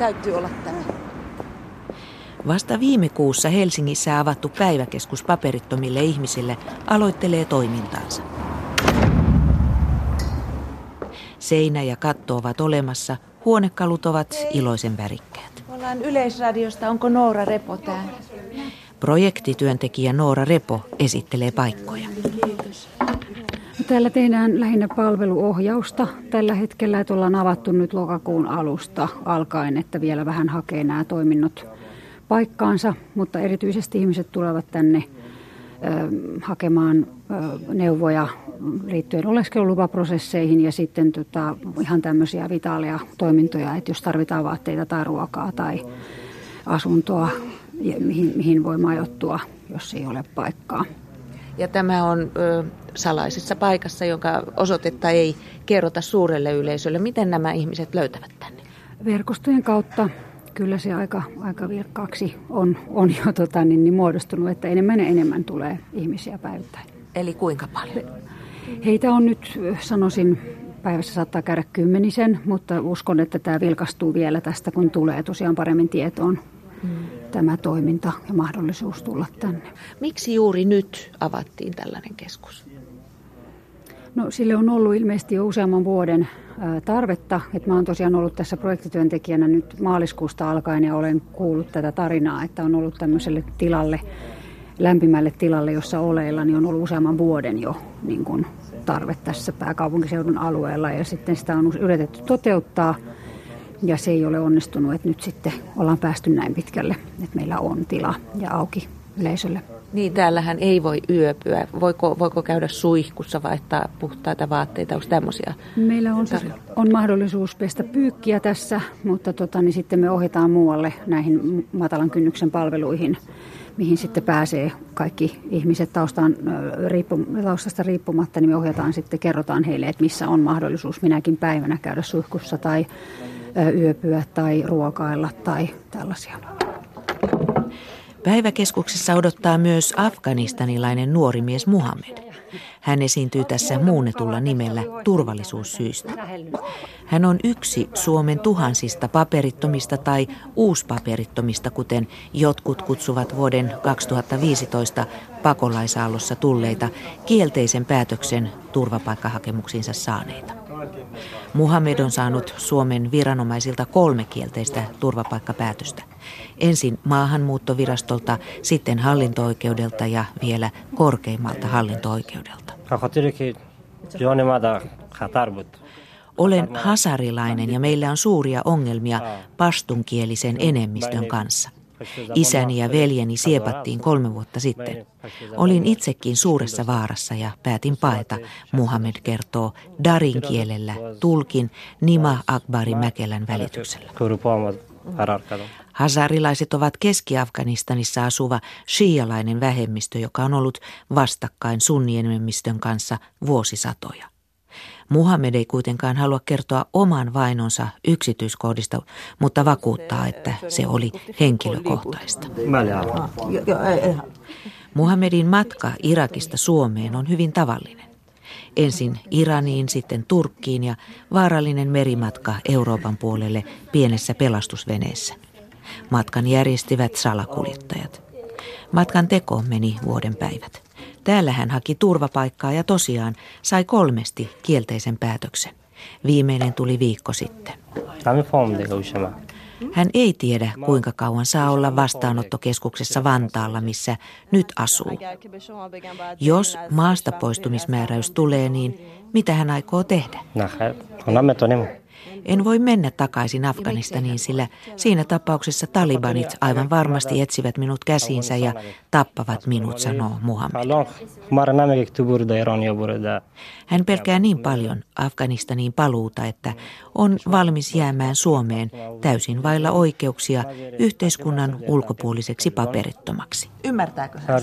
täytyy olla tämä. Vasta viime kuussa Helsingissä avattu päiväkeskus paperittomille ihmisille aloittelee toimintaansa. Seinä ja katto ovat olemassa, huonekalut ovat iloisen värikkäät. Ollaan Yleisradiosta, onko Noora Repo täällä? Projektityöntekijä Noora Repo esittelee paikkoja. Täällä tehdään lähinnä palveluohjausta tällä hetkellä, että ollaan avattu nyt lokakuun alusta alkaen, että vielä vähän hakee nämä toiminnot paikkaansa, mutta erityisesti ihmiset tulevat tänne hakemaan neuvoja liittyen oleskelulupaprosesseihin ja sitten tota, ihan tämmöisiä vitaaleja toimintoja, että jos tarvitaan vaatteita tai ruokaa tai asuntoa, mihin, mihin voi majoittua, jos ei ole paikkaa. Ja tämä on ö, salaisessa paikassa, jonka osoitetta ei kerrota suurelle yleisölle. Miten nämä ihmiset löytävät tänne? Verkostojen kautta kyllä se aika, aika vilkkaaksi on, on jo tota, niin, niin muodostunut, että enemmän ja enemmän tulee ihmisiä päivittäin. Eli kuinka paljon? Heitä on nyt, sanoisin, päivässä saattaa käydä kymmenisen, mutta uskon, että tämä vilkastuu vielä tästä, kun tulee tosiaan paremmin tietoon hmm. Tämä toiminta ja mahdollisuus tulla tänne. Miksi juuri nyt avattiin tällainen keskus? No sille on ollut ilmeisesti jo useamman vuoden tarvetta. Et mä oon tosiaan ollut tässä projektityöntekijänä nyt maaliskuusta alkaen ja olen kuullut tätä tarinaa, että on ollut tämmöiselle tilalle, lämpimälle tilalle, jossa oleilla, niin on ollut useamman vuoden jo niin kun tarve tässä pääkaupunkiseudun alueella ja sitten sitä on yritetty toteuttaa ja se ei ole onnistunut, että nyt sitten ollaan päästy näin pitkälle, että meillä on tila ja auki yleisölle. Niin, täällähän ei voi yöpyä. Voiko, voiko käydä suihkussa vaihtaa puhtaita vaatteita? Onko tämmöisiä? Meillä on, siis, on mahdollisuus pestä pyykkiä tässä, mutta tota, niin sitten me ohjataan muualle näihin matalan kynnyksen palveluihin, mihin sitten pääsee kaikki ihmiset taustaan, riippu, taustasta riippumatta, niin me ohjataan sitten, kerrotaan heille, että missä on mahdollisuus minäkin päivänä käydä suihkussa tai yöpyä tai ruokailla tai tällaisia. Päiväkeskuksessa odottaa myös afganistanilainen nuori mies Muhammed. Hän esiintyy tässä muunnetulla nimellä turvallisuussyistä. Hän on yksi Suomen tuhansista paperittomista tai uuspaperittomista, kuten jotkut kutsuvat vuoden 2015 pakolaisaallossa tulleita kielteisen päätöksen turvapaikkahakemuksiinsa saaneita. Muhammed on saanut Suomen viranomaisilta kolme kielteistä turvapaikkapäätöstä. Ensin maahanmuuttovirastolta, sitten hallinto-oikeudelta ja vielä korkeimmalta hallinto-oikeudelta. Olen hasarilainen ja meillä on suuria ongelmia pastunkielisen enemmistön kanssa. Isäni ja veljeni siepattiin kolme vuotta sitten. Olin itsekin suuressa vaarassa ja päätin paeta, Muhammed kertoo Darin kielellä tulkin Nima Akbari Mäkelän välityksellä. Hazarilaiset ovat Keski-Afganistanissa asuva shialainen vähemmistö, joka on ollut vastakkain sunnienemmistön kanssa vuosisatoja. Muhammed ei kuitenkaan halua kertoa oman vainonsa yksityiskohdista, mutta vakuuttaa, että se oli henkilökohtaista. Muhammedin matka Irakista Suomeen on hyvin tavallinen. Ensin Iraniin, sitten Turkkiin ja vaarallinen merimatka Euroopan puolelle pienessä pelastusveneessä. Matkan järjestivät salakuljettajat. Matkan teko meni vuoden päivät. Täällä hän haki turvapaikkaa ja tosiaan sai kolmesti kielteisen päätöksen. Viimeinen tuli viikko sitten. Hän ei tiedä, kuinka kauan saa olla vastaanottokeskuksessa Vantaalla, missä nyt asuu. Jos maasta poistumismääräys tulee, niin mitä hän aikoo tehdä? En voi mennä takaisin Afganistaniin, sillä siinä tapauksessa talibanit aivan varmasti etsivät minut käsiinsä ja tappavat minut, sanoo Muhammed. Hän pelkää niin paljon Afganistaniin paluuta, että on valmis jäämään Suomeen täysin vailla oikeuksia yhteiskunnan ulkopuoliseksi paperittomaksi. Ymmärtääkö hän?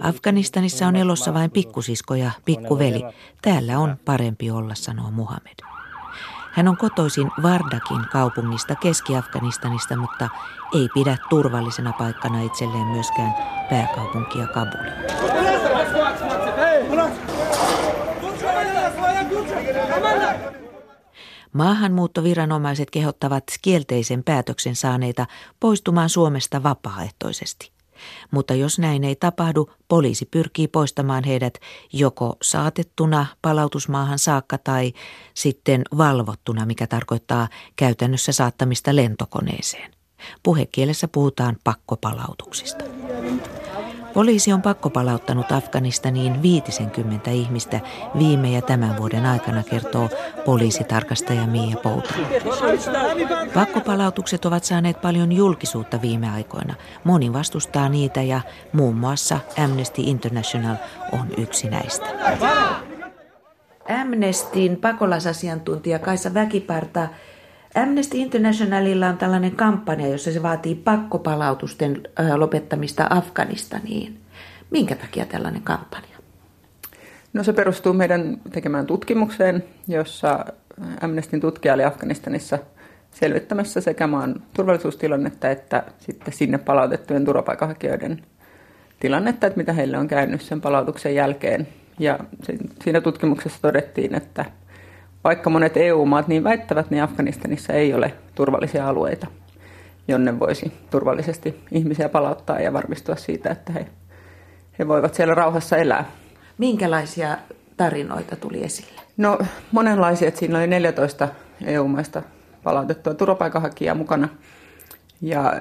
Afganistanissa on elossa vain pikkusisko ja pikkuveli. Täällä on parempi olla, sanoo Muhammed. Hän on kotoisin Vardakin kaupungista Keski-Afganistanista, mutta ei pidä turvallisena paikkana itselleen myöskään pääkaupunkia Kabulia. Maahanmuuttoviranomaiset kehottavat kielteisen päätöksen saaneita poistumaan Suomesta vapaaehtoisesti. Mutta jos näin ei tapahdu, poliisi pyrkii poistamaan heidät joko saatettuna palautusmaahan saakka tai sitten valvottuna, mikä tarkoittaa käytännössä saattamista lentokoneeseen. Puhekielessä puhutaan pakkopalautuksista. Poliisi on pakkopalauttanut Afganistaniin 50 ihmistä viime ja tämän vuoden aikana, kertoo poliisitarkastaja Mia Pouta. Pakkopalautukset ovat saaneet paljon julkisuutta viime aikoina. Moni vastustaa niitä ja muun muassa Amnesty International on yksi näistä. Amnestin pakolaisasiantuntija Kaisa Väkiparta Amnesty Internationalilla on tällainen kampanja, jossa se vaatii pakkopalautusten lopettamista Afganistaniin. Minkä takia tällainen kampanja? No se perustuu meidän tekemään tutkimukseen, jossa Amnestin tutkija oli Afganistanissa selvittämässä sekä maan turvallisuustilannetta että sitten sinne palautettujen turvapaikanhakijoiden tilannetta, että mitä heille on käynyt sen palautuksen jälkeen. Ja siinä tutkimuksessa todettiin, että vaikka monet EU-maat niin väittävät, niin Afganistanissa ei ole turvallisia alueita, jonne voisi turvallisesti ihmisiä palauttaa ja varmistua siitä, että he, he voivat siellä rauhassa elää. Minkälaisia tarinoita tuli esille? No monenlaisia. Siinä oli 14 EU-maista palautettua turvapaikanhakijaa mukana. Ja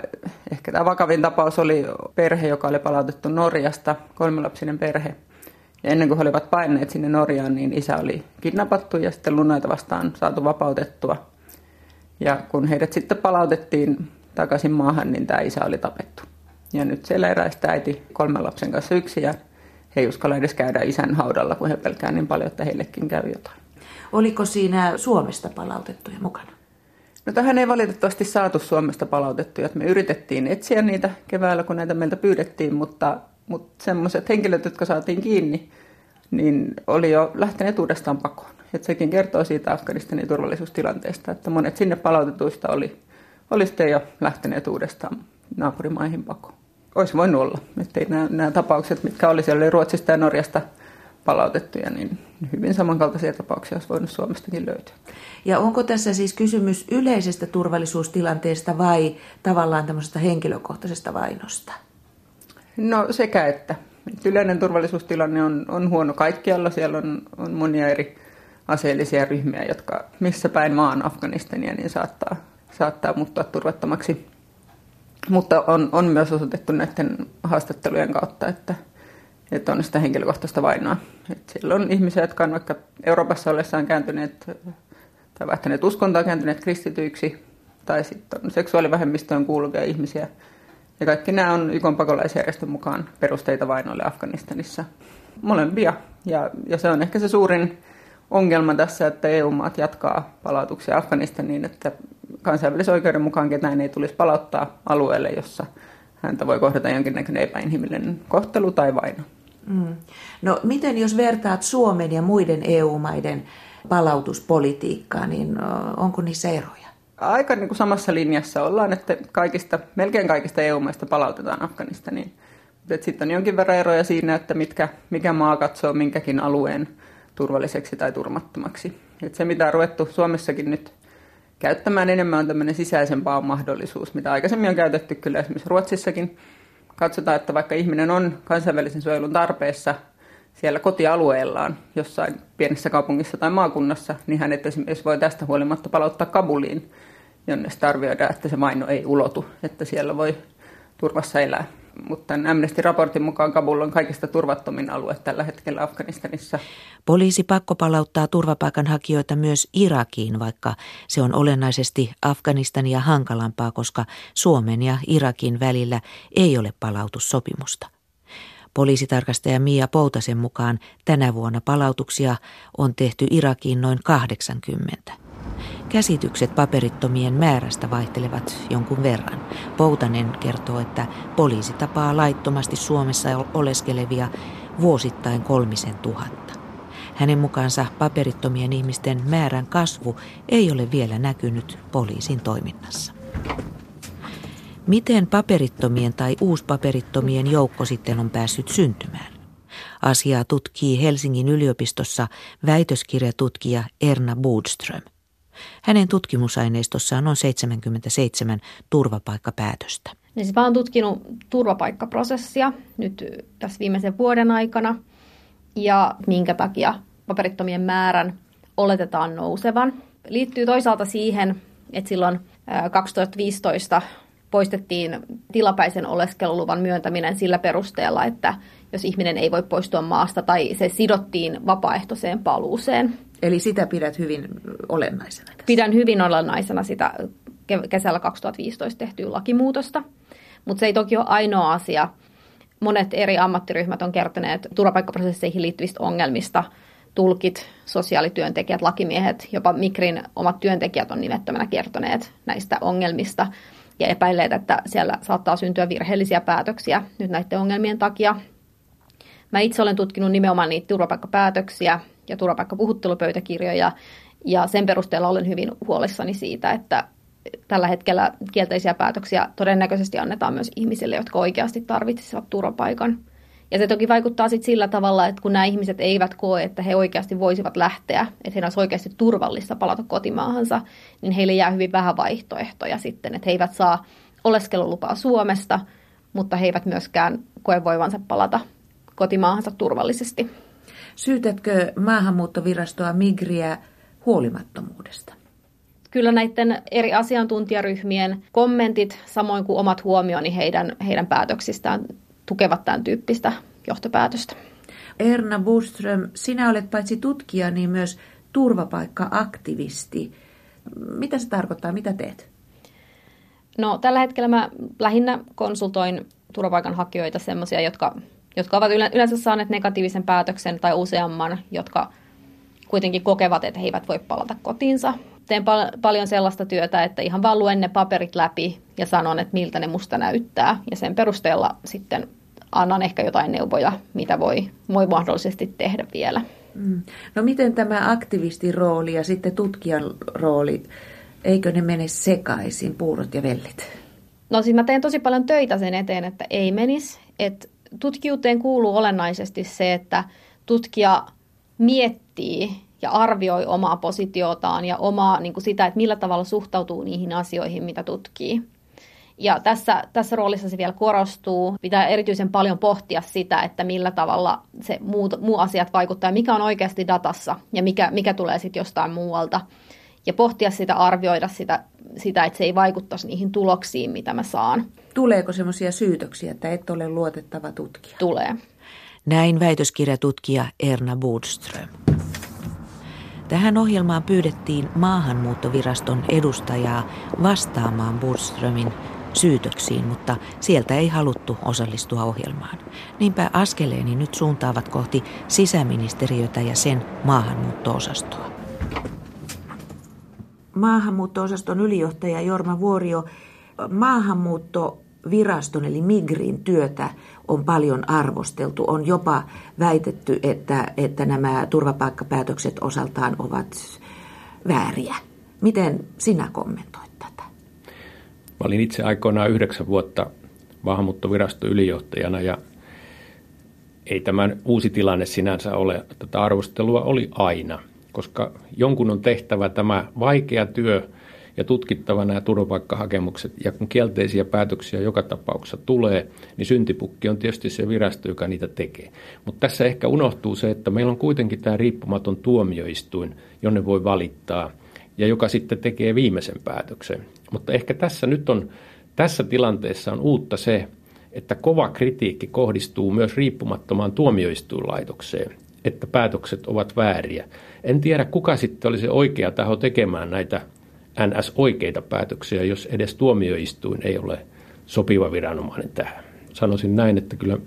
ehkä tämä vakavin tapaus oli perhe, joka oli palautettu Norjasta, kolmelapsinen perhe – ja ennen kuin he olivat paineet sinne Norjaan, niin isä oli kidnappattu ja sitten lunaita vastaan saatu vapautettua. Ja kun heidät sitten palautettiin takaisin maahan, niin tämä isä oli tapettu. Ja nyt siellä eräistä äiti kolmen lapsen kanssa yksi ja he ei uskalla edes käydä isän haudalla, kun he pelkää niin paljon, että heillekin käy jotain. Oliko siinä Suomesta palautettuja mukana? No tähän ei valitettavasti saatu Suomesta palautettuja. Me yritettiin etsiä niitä keväällä, kun näitä meiltä pyydettiin, mutta mutta semmoiset henkilöt, jotka saatiin kiinni, niin oli jo lähteneet uudestaan pakoon. Et sekin kertoo siitä Afganistanin turvallisuustilanteesta, että monet sinne palautetuista oli, oli sitten jo lähteneet uudestaan naapurimaihin pakoon. Olisi voinut olla, että nämä, nämä tapaukset, mitkä oli siellä Ruotsista ja Norjasta palautettuja, niin hyvin samankaltaisia tapauksia olisi voinut Suomestakin löytyä. Ja onko tässä siis kysymys yleisestä turvallisuustilanteesta vai tavallaan tämmöisestä henkilökohtaisesta vainosta? No sekä että. Yleinen turvallisuustilanne on, on huono kaikkialla. Siellä on, on monia eri aseellisia ryhmiä, jotka missä päin maan Afganistania niin saattaa, saattaa muuttua turvattomaksi. Mutta on, on myös osoitettu näiden haastattelujen kautta, että, että on sitä henkilökohtaista vainoa. Että siellä on ihmisiä, jotka on vaikka Euroopassa ollessaan kääntyneet tai vaihtaneet uskontoa, kääntyneet kristityiksi, tai sitten on seksuaalivähemmistöön kuuluvia ihmisiä – ja kaikki nämä on YK pakolaisjärjestön mukaan perusteita vainoille Afganistanissa. Molempia. Ja, ja se on ehkä se suurin ongelma tässä, että EU-maat jatkaa palautuksia Afganistaniin, että kansainvälisen oikeuden mukaan ketään ei tulisi palauttaa alueelle, jossa häntä voi kohdata jonkinnäköinen epäinhimillinen kohtelu tai vaino. Mm. No miten jos vertaat Suomen ja muiden EU-maiden palautuspolitiikkaa, niin onko niissä eroja? Aika niin kuin samassa linjassa ollaan, että kaikista, melkein kaikista EU-maista palautetaan Afganistaniin. Sitten on jonkin verran eroja siinä, että mitkä, mikä maa katsoo minkäkin alueen turvalliseksi tai turmattomaksi. Et se, mitä on ruvettu Suomessakin nyt käyttämään enemmän, on tämmöinen sisäisen paon mahdollisuus, mitä aikaisemmin on käytetty kyllä esimerkiksi Ruotsissakin. Katsotaan, että vaikka ihminen on kansainvälisen suojelun tarpeessa siellä kotialueellaan, jossain pienessä kaupungissa tai maakunnassa, niin hänet esimerkiksi voi tästä huolimatta palauttaa Kabuliin jonne arvioidaan, että se maino ei ulotu, että siellä voi turvassa elää. Mutta Amnesty-raportin mukaan Kabul on kaikista turvattomin alue tällä hetkellä Afganistanissa. Poliisi pakkopalauttaa turvapaikanhakijoita myös Irakiin, vaikka se on olennaisesti Afganistania hankalampaa, koska Suomen ja Irakin välillä ei ole palautussopimusta. Poliisitarkastaja Mia Poutasen mukaan tänä vuonna palautuksia on tehty Irakiin noin 80. Käsitykset paperittomien määrästä vaihtelevat jonkun verran. Poutanen kertoo, että poliisi tapaa laittomasti Suomessa oleskelevia vuosittain kolmisen tuhatta. Hänen mukaansa paperittomien ihmisten määrän kasvu ei ole vielä näkynyt poliisin toiminnassa. Miten paperittomien tai uuspaperittomien joukko sitten on päässyt syntymään? Asiaa tutkii Helsingin yliopistossa väitöskirjatutkija Erna Budström. Hänen tutkimusaineistossaan on 77 turvapaikkapäätöstä. Niin siis mä oon tutkinut turvapaikkaprosessia nyt tässä viimeisen vuoden aikana ja minkä takia paperittomien määrän oletetaan nousevan. Liittyy toisaalta siihen, että silloin 2015 poistettiin tilapäisen oleskeluluvan myöntäminen sillä perusteella, että jos ihminen ei voi poistua maasta tai se sidottiin vapaaehtoiseen paluuseen. Eli sitä pidät hyvin olennaisena? Tässä. Pidän hyvin olennaisena sitä kesällä 2015 tehtyä lakimuutosta, mutta se ei toki ole ainoa asia. Monet eri ammattiryhmät on kertoneet turvapaikkaprosesseihin liittyvistä ongelmista. Tulkit, sosiaalityöntekijät, lakimiehet, jopa Mikrin omat työntekijät on nimettömänä kertoneet näistä ongelmista ja epäilleet, että siellä saattaa syntyä virheellisiä päätöksiä nyt näiden ongelmien takia. Mä itse olen tutkinut nimenomaan niitä turvapaikkapäätöksiä ja turvapaikkapuhuttelupöytäkirjoja ja sen perusteella olen hyvin huolissani siitä, että tällä hetkellä kielteisiä päätöksiä todennäköisesti annetaan myös ihmisille, jotka oikeasti tarvitsisivat turvapaikan. Ja se toki vaikuttaa sitten sillä tavalla, että kun nämä ihmiset eivät koe, että he oikeasti voisivat lähteä, että heidän olisi oikeasti turvallista palata kotimaahansa, niin heille jää hyvin vähän vaihtoehtoja sitten, että he eivät saa oleskelulupaa Suomesta, mutta he eivät myöskään koe voivansa palata kotimaahansa turvallisesti. Syytätkö maahanmuuttovirastoa Migriä huolimattomuudesta? Kyllä näiden eri asiantuntijaryhmien kommentit, samoin kuin omat huomioni heidän, heidän päätöksistään, tukevat tämän tyyppistä johtopäätöstä. Erna Buström, sinä olet paitsi tutkija, niin myös turvapaikka-aktivisti. Mitä se tarkoittaa? Mitä teet? No, tällä hetkellä mä lähinnä konsultoin turvapaikanhakijoita, sellaisia, jotka jotka ovat yleensä saaneet negatiivisen päätöksen tai useamman, jotka kuitenkin kokevat, että he eivät voi palata kotiinsa. Teen pal- paljon sellaista työtä, että ihan vaan luen ne paperit läpi ja sanon, että miltä ne musta näyttää. Ja sen perusteella sitten annan ehkä jotain neuvoja, mitä voi, voi mahdollisesti tehdä vielä. Mm. No miten tämä aktivistin rooli ja sitten tutkijan rooli, eikö ne mene sekaisin, puurot ja vellit? No siis mä teen tosi paljon töitä sen eteen, että ei menisi. Että tutkijuuteen kuuluu olennaisesti se, että tutkija miettii ja arvioi omaa positiotaan ja omaa niin kuin sitä, että millä tavalla suhtautuu niihin asioihin, mitä tutkii. Ja tässä, tässä roolissa se vielä korostuu. Pitää erityisen paljon pohtia sitä, että millä tavalla se muu, muu asiat vaikuttaa mikä on oikeasti datassa ja mikä, mikä tulee sitten jostain muualta. Ja pohtia sitä, arvioida sitä, sitä, että se ei vaikuttaisi niihin tuloksiin, mitä mä saan. Tuleeko semmoisia syytöksiä, että et ole luotettava tutkija? Tulee. Näin väitöskirjatutkija Erna Budström. Tähän ohjelmaan pyydettiin maahanmuuttoviraston edustajaa vastaamaan Budströmin syytöksiin, mutta sieltä ei haluttu osallistua ohjelmaan. Niinpä askeleeni nyt suuntaavat kohti sisäministeriötä ja sen maahanmuuttoosastoa. Maahanmuuttoosaston ylijohtaja Jorma Vuorio, maahanmuutto viraston eli Migrin työtä on paljon arvosteltu. On jopa väitetty, että, että nämä turvapaikkapäätökset osaltaan ovat vääriä. Miten sinä kommentoit tätä? Mä olin itse aikoinaan yhdeksän vuotta maahanmuuttoviraston ylijohtajana ja ei tämän uusi tilanne sinänsä ole. Tätä arvostelua oli aina, koska jonkun on tehtävä tämä vaikea työ – ja tutkittava nämä turvapaikkahakemukset. Ja kun kielteisiä päätöksiä joka tapauksessa tulee, niin syntipukki on tietysti se virasto, joka niitä tekee. Mutta tässä ehkä unohtuu se, että meillä on kuitenkin tämä riippumaton tuomioistuin, jonne voi valittaa ja joka sitten tekee viimeisen päätöksen. Mutta ehkä tässä nyt on, tässä tilanteessa on uutta se, että kova kritiikki kohdistuu myös riippumattomaan tuomioistuinlaitokseen, että päätökset ovat vääriä. En tiedä, kuka sitten oli se oikea taho tekemään näitä NS-oikeita päätöksiä, jos edes tuomioistuin ei ole sopiva viranomainen tähän. Sanoisin näin, että kyllä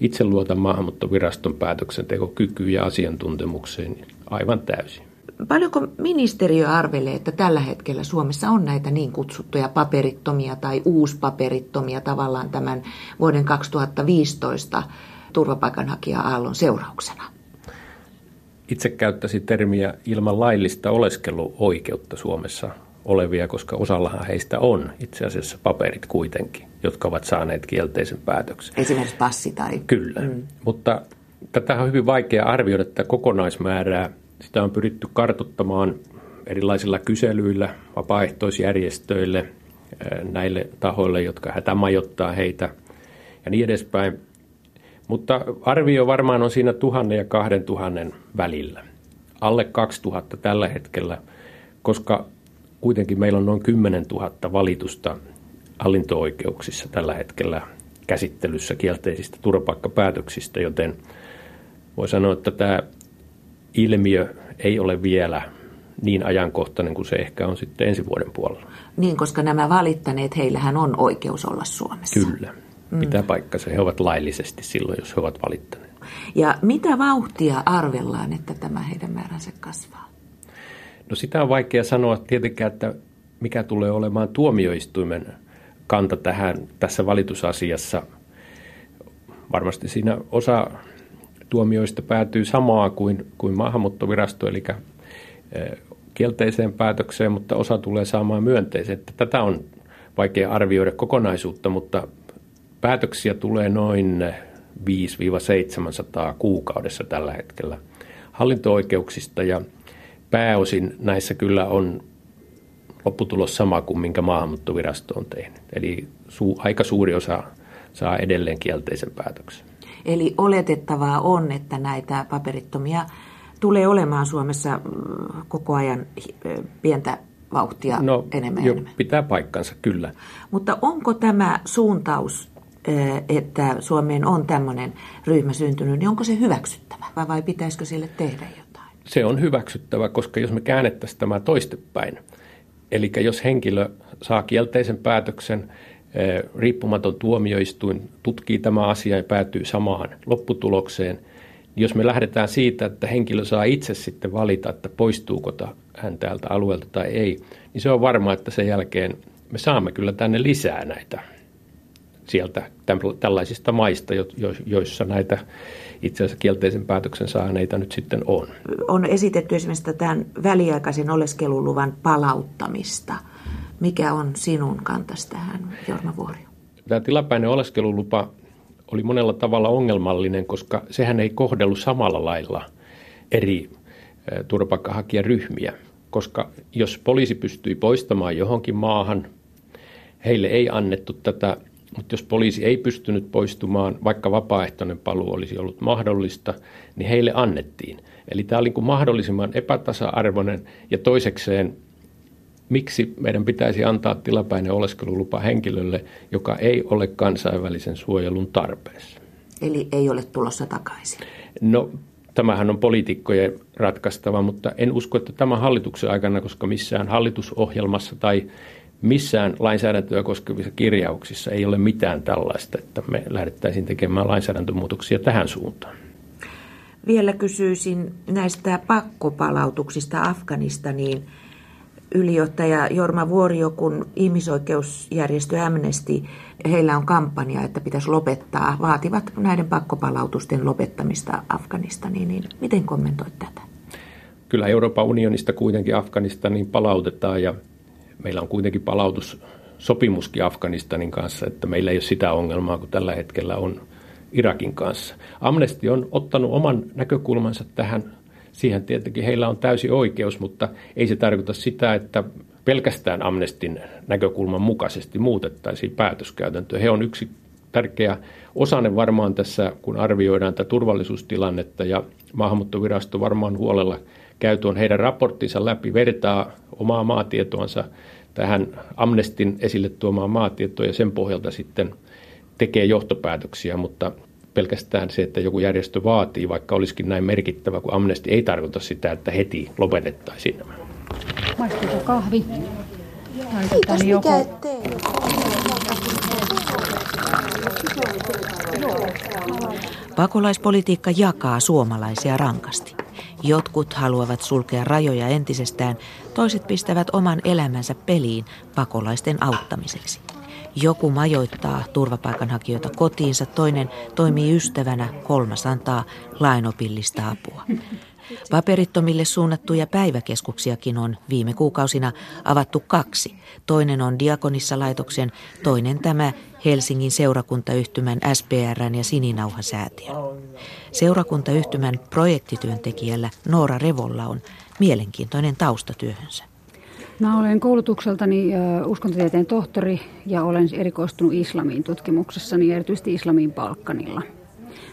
itse luotan maahanmuuttoviraston päätöksentekokykyyn ja asiantuntemukseen aivan täysin. Paljonko ministeriö arvelee, että tällä hetkellä Suomessa on näitä niin kutsuttuja paperittomia tai uuspaperittomia tavallaan tämän vuoden 2015 turvapaikanhakija-aallon seurauksena? Itse käyttäisin termiä ilman laillista oleskeluoikeutta Suomessa olevia, koska osallahan heistä on itse asiassa paperit kuitenkin, jotka ovat saaneet kielteisen päätöksen. Esimerkiksi passi tai... Kyllä, mm. mutta tätä on hyvin vaikea arvioida tätä kokonaismäärää. Sitä on pyritty kartottamaan erilaisilla kyselyillä vapaaehtoisjärjestöille, näille tahoille, jotka hätämajoittaa heitä ja niin edespäin. Mutta arvio varmaan on siinä tuhannen ja kahden tuhannen välillä. Alle 2000 tällä hetkellä, koska kuitenkin meillä on noin 10 000 valitusta hallinto-oikeuksissa tällä hetkellä käsittelyssä kielteisistä turvapaikkapäätöksistä, joten voi sanoa, että tämä ilmiö ei ole vielä niin ajankohtainen kuin se ehkä on sitten ensi vuoden puolella. Niin, koska nämä valittaneet, heillähän on oikeus olla Suomessa. Kyllä. Pitää mm. paikkansa. He ovat laillisesti silloin, jos he ovat valittaneet. Ja mitä vauhtia arvellaan, että tämä heidän määränsä kasvaa? No sitä on vaikea sanoa tietenkään, että mikä tulee olemaan tuomioistuimen kanta tähän tässä valitusasiassa. Varmasti siinä osa tuomioista päätyy samaa kuin, kuin maahanmuuttovirasto, eli kielteiseen päätökseen, mutta osa tulee saamaan myönteisen. Tätä on vaikea arvioida kokonaisuutta, mutta päätöksiä tulee noin 5-700 kuukaudessa tällä hetkellä hallinto-oikeuksista ja pääosin näissä kyllä on lopputulos sama kuin minkä maahanmuuttovirasto on tehnyt. Eli su, aika suuri osa saa edelleen kielteisen päätöksen. Eli oletettavaa on, että näitä paperittomia tulee olemaan Suomessa mm, koko ajan pientä vauhtia no, enemmän jo, enemmän. pitää paikkansa, kyllä. Mutta onko tämä suuntaus, että Suomeen on tämmöinen ryhmä syntynyt, niin onko se hyväksyttävä vai, vai pitäisikö sille tehdä jotain? Se on hyväksyttävä, koska jos me käännettäisiin tämä toistepäin, eli jos henkilö saa kielteisen päätöksen, riippumaton tuomioistuin tutkii tämä asia ja päätyy samaan lopputulokseen – jos me lähdetään siitä, että henkilö saa itse sitten valita, että poistuuko hän täältä alueelta tai ei, niin se on varma, että sen jälkeen me saamme kyllä tänne lisää näitä sieltä tällaisista maista, joissa näitä itse asiassa kielteisen päätöksen saaneita nyt sitten on. On esitetty esimerkiksi tämän väliaikaisen oleskeluluvan palauttamista. Mikä on sinun kantasi tähän, Jorma Vuorio? Tämä tilapäinen oleskelulupa oli monella tavalla ongelmallinen, koska sehän ei kohdellut samalla lailla eri turvapaikkahakijaryhmiä. Koska jos poliisi pystyi poistamaan johonkin maahan, heille ei annettu tätä, mutta jos poliisi ei pystynyt poistumaan, vaikka vapaaehtoinen paluu olisi ollut mahdollista, niin heille annettiin. Eli tämä oli niin mahdollisimman epätasa-arvoinen ja toisekseen miksi meidän pitäisi antaa tilapäinen oleskelulupa henkilölle, joka ei ole kansainvälisen suojelun tarpeessa. Eli ei ole tulossa takaisin? No, tämähän on poliitikkojen ratkaistava, mutta en usko, että tämän hallituksen aikana, koska missään hallitusohjelmassa tai missään lainsäädäntöä koskevissa kirjauksissa ei ole mitään tällaista, että me lähdettäisiin tekemään lainsäädäntömuutoksia tähän suuntaan. Vielä kysyisin näistä pakkopalautuksista Afganistaniin ylijohtaja Jorma Vuorio, kun ihmisoikeusjärjestö Amnesty, heillä on kampanja, että pitäisi lopettaa, vaativat näiden pakkopalautusten lopettamista Afganistaniin, niin miten kommentoit tätä? Kyllä Euroopan unionista kuitenkin Afganistaniin palautetaan ja meillä on kuitenkin palautussopimuskin Afganistanin kanssa, että meillä ei ole sitä ongelmaa kuin tällä hetkellä on Irakin kanssa. Amnesty on ottanut oman näkökulmansa tähän Siihen tietenkin heillä on täysi oikeus, mutta ei se tarkoita sitä, että pelkästään Amnestin näkökulman mukaisesti muutettaisiin päätöskäytäntöä. He on yksi tärkeä osanen varmaan tässä, kun arvioidaan tätä turvallisuustilannetta ja maahanmuuttovirasto varmaan huolella käy tuon heidän raporttinsa läpi, vertaa omaa maatietoansa tähän Amnestin esille tuomaan maatietoon ja sen pohjalta sitten tekee johtopäätöksiä, mutta pelkästään se, että joku järjestö vaatii, vaikka olisikin näin merkittävä kuin Amnesty, ei tarkoita sitä, että heti lopetettaisiin nämä. Maistuuko kahvi? Kiitos, mikä. Pakolaispolitiikka jakaa suomalaisia rankasti. Jotkut haluavat sulkea rajoja entisestään, toiset pistävät oman elämänsä peliin pakolaisten auttamiseksi. Joku majoittaa turvapaikanhakijoita kotiinsa, toinen toimii ystävänä, kolmas antaa lainopillista apua. Paperittomille suunnattuja päiväkeskuksiakin on viime kuukausina avattu kaksi. Toinen on Diakonissa-laitoksen, toinen tämä Helsingin seurakuntayhtymän SPRn ja Sininauhasäätiön. Seurakuntayhtymän projektityöntekijällä Noora Revolla on mielenkiintoinen taustatyöhönsä. Mä olen koulutukseltani uskontotieteen tohtori ja olen erikoistunut islamiin tutkimuksessani, erityisesti islamiin Balkanilla.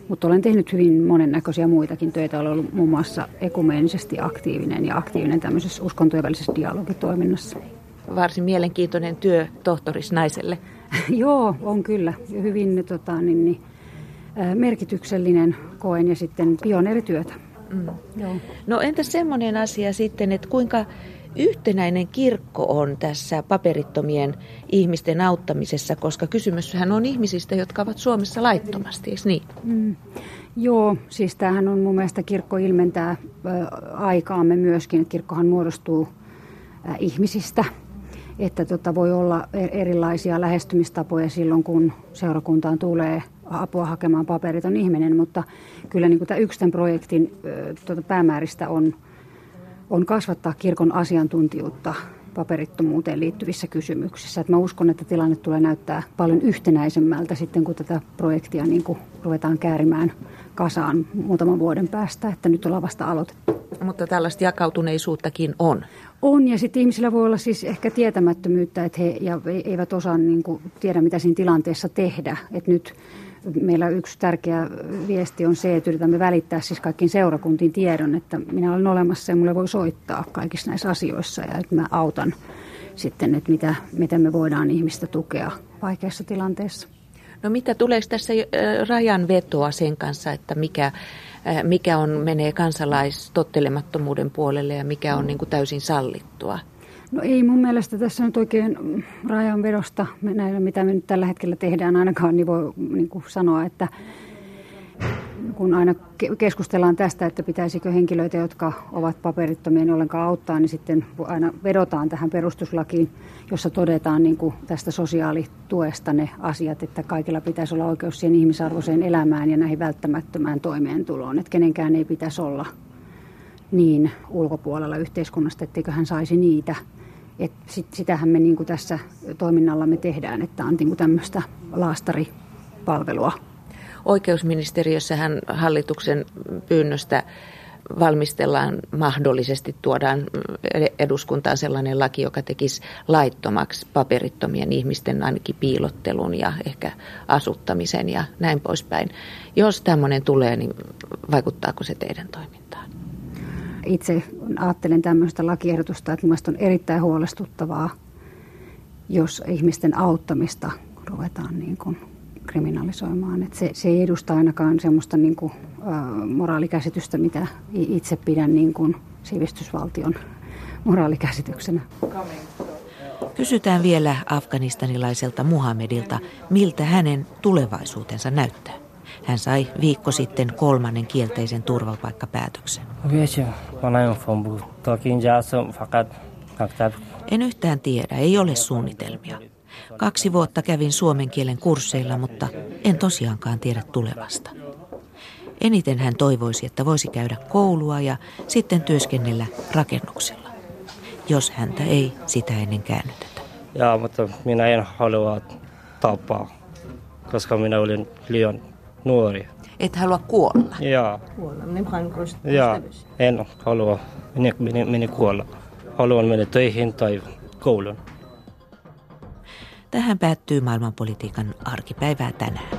Mutta olen tehnyt hyvin monennäköisiä muitakin töitä. Olen ollut muun muassa ekumeenisesti aktiivinen ja aktiivinen tämmöisessä uskontojen välisessä dialogitoiminnassa. Varsin mielenkiintoinen työ tohtoris naiselle. Joo, on kyllä. Hyvin tota, niin, niin, merkityksellinen koen ja sitten pioneerityötä. Mm. Joo. No entäs semmoinen asia sitten, että kuinka yhtenäinen kirkko on tässä paperittomien ihmisten auttamisessa, koska kysymyshän on ihmisistä, jotka ovat Suomessa laittomasti, eikö niin? Mm. Joo, siis tämähän on mun mielestä kirkko ilmentää aikaamme myöskin. Kirkkohan muodostuu ihmisistä, että tota, voi olla e-, erilaisia lähestymistapoja silloin, kun seurakuntaan tulee apua hakemaan paperiton ihminen, mutta kyllä niin kuin tämän projektin ä, tuota, päämääristä on on kasvattaa kirkon asiantuntijuutta paperittomuuteen liittyvissä kysymyksissä. Että mä uskon, että tilanne tulee näyttää paljon yhtenäisemmältä sitten, kun tätä projektia niin kuin ruvetaan käärimään kasaan muutaman vuoden päästä, että nyt ollaan vasta aloitettu. Mutta tällaista jakautuneisuuttakin on. On, ja sitten ihmisillä voi olla siis ehkä tietämättömyyttä, että he ja eivät osaa niin kuin, tiedä, mitä siinä tilanteessa tehdä. Että nyt meillä yksi tärkeä viesti on se, että yritämme välittää siis kaikkiin seurakuntiin tiedon, että minä olen olemassa ja mulle voi soittaa kaikissa näissä asioissa ja että mä autan sitten, että mitä, miten me voidaan ihmistä tukea vaikeassa tilanteessa. No mitä tuleeko tässä rajan vetoa sen kanssa, että mikä, mikä on, menee kansalaistottelemattomuuden puolelle ja mikä on niin kuin täysin sallittua? No ei mun mielestä tässä nyt oikein rajanvedosta, näillä mitä me nyt tällä hetkellä tehdään ainakaan, niin voi niin kuin sanoa, että kun aina keskustellaan tästä, että pitäisikö henkilöitä, jotka ovat paperittomia, niin ollenkaan auttaa, niin sitten aina vedotaan tähän perustuslakiin, jossa todetaan niin kuin tästä sosiaalituesta ne asiat, että kaikilla pitäisi olla oikeus siihen ihmisarvoiseen elämään ja näihin välttämättömään toimeentuloon, että kenenkään ei pitäisi olla niin ulkopuolella yhteiskunnasta, etteikö hän saisi niitä et sit, sitähän me niin kuin tässä toiminnallamme tehdään, että on niin tämmöistä laastaripalvelua. Oikeusministeriössähän hallituksen pyynnöstä valmistellaan mahdollisesti, tuodaan eduskuntaan sellainen laki, joka tekisi laittomaksi paperittomien ihmisten ainakin piilottelun ja ehkä asuttamisen ja näin poispäin. Jos tämmöinen tulee, niin vaikuttaako se teidän toimintaan? Itse ajattelen tämmöistä lakiehdotusta, että mielestäni on erittäin huolestuttavaa, jos ihmisten auttamista ruvetaan niin kuin kriminalisoimaan. Että se, se ei edusta ainakaan semmoista niin kuin, ä, moraalikäsitystä, mitä itse pidän niin kuin sivistysvaltion moraalikäsityksenä. Kysytään vielä afganistanilaiselta Muhammedilta, miltä hänen tulevaisuutensa näyttää. Hän sai viikko sitten kolmannen kielteisen turvapaikkapäätöksen. En yhtään tiedä, ei ole suunnitelmia. Kaksi vuotta kävin suomen kielen kursseilla, mutta en tosiaankaan tiedä tulevasta. Eniten hän toivoisi, että voisi käydä koulua ja sitten työskennellä rakennuksilla, jos häntä ei sitä ennen käännytetä. Ja, mutta minä en halua tappaa, koska minä olin liian nuori. Et halua kuolla? Joo. Kuolla. Joo, en halua minä, minä, minä kuolla. Haluan mennä töihin tai kouluun. Tähän päättyy maailmanpolitiikan arkipäivää tänään.